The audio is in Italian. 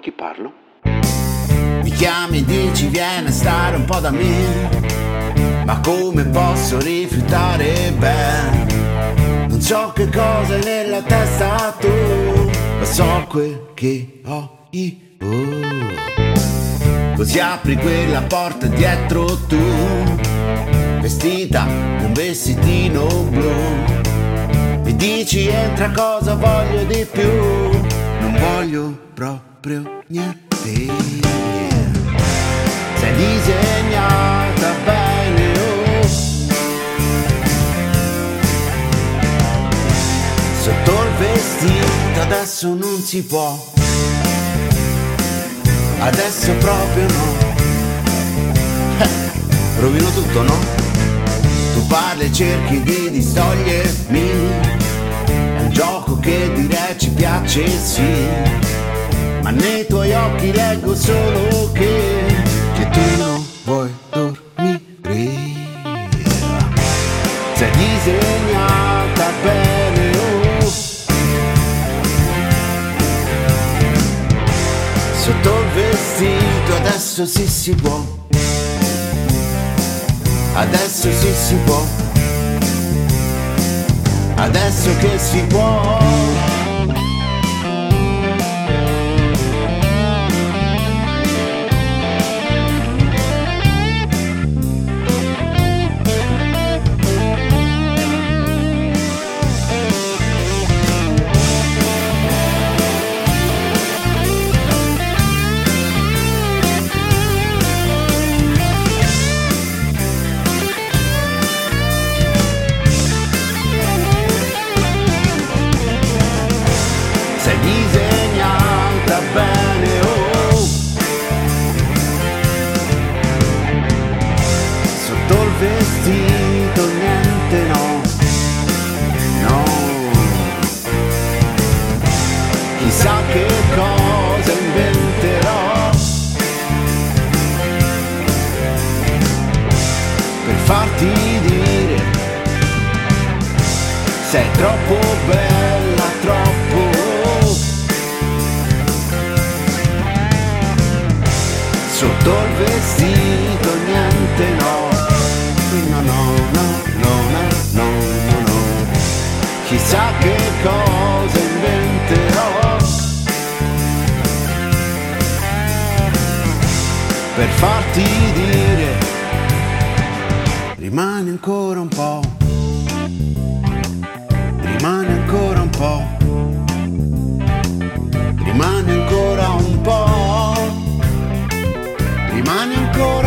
chi parlo? Mi chiami e dici vieni a stare un po' da me, ma come posso rifiutare beh? Non so che cosa hai nella testa tu, ma so quel che ho io. Così apri quella porta dietro tu, vestita un vestitino blu, e dici entra cosa voglio di più, voglio proprio niente. Sei disegnata bene, oh. Sotto il vestito adesso non si può. Adesso proprio no. Eh, rovino tutto, no? Tu parli e cerchi di distogliermi. È un gioco che ci piace, sì. Ma nei tuoi occhi leggo solo che, che tu non vuoi dormire. Sei disegnata bene, oh. Sotto il vestito adesso sì si può. Adesso sì si può. Adesso che si può. Farti dire sei troppo bella, troppo. Sotto il vestito niente no. No, no, no, no, no, no, no, no. Chissà che cosa inventerò. Per farti dire Rimane ancora un po', rimane ancora un po', rimane ancora un po', rimane ancora... un po'.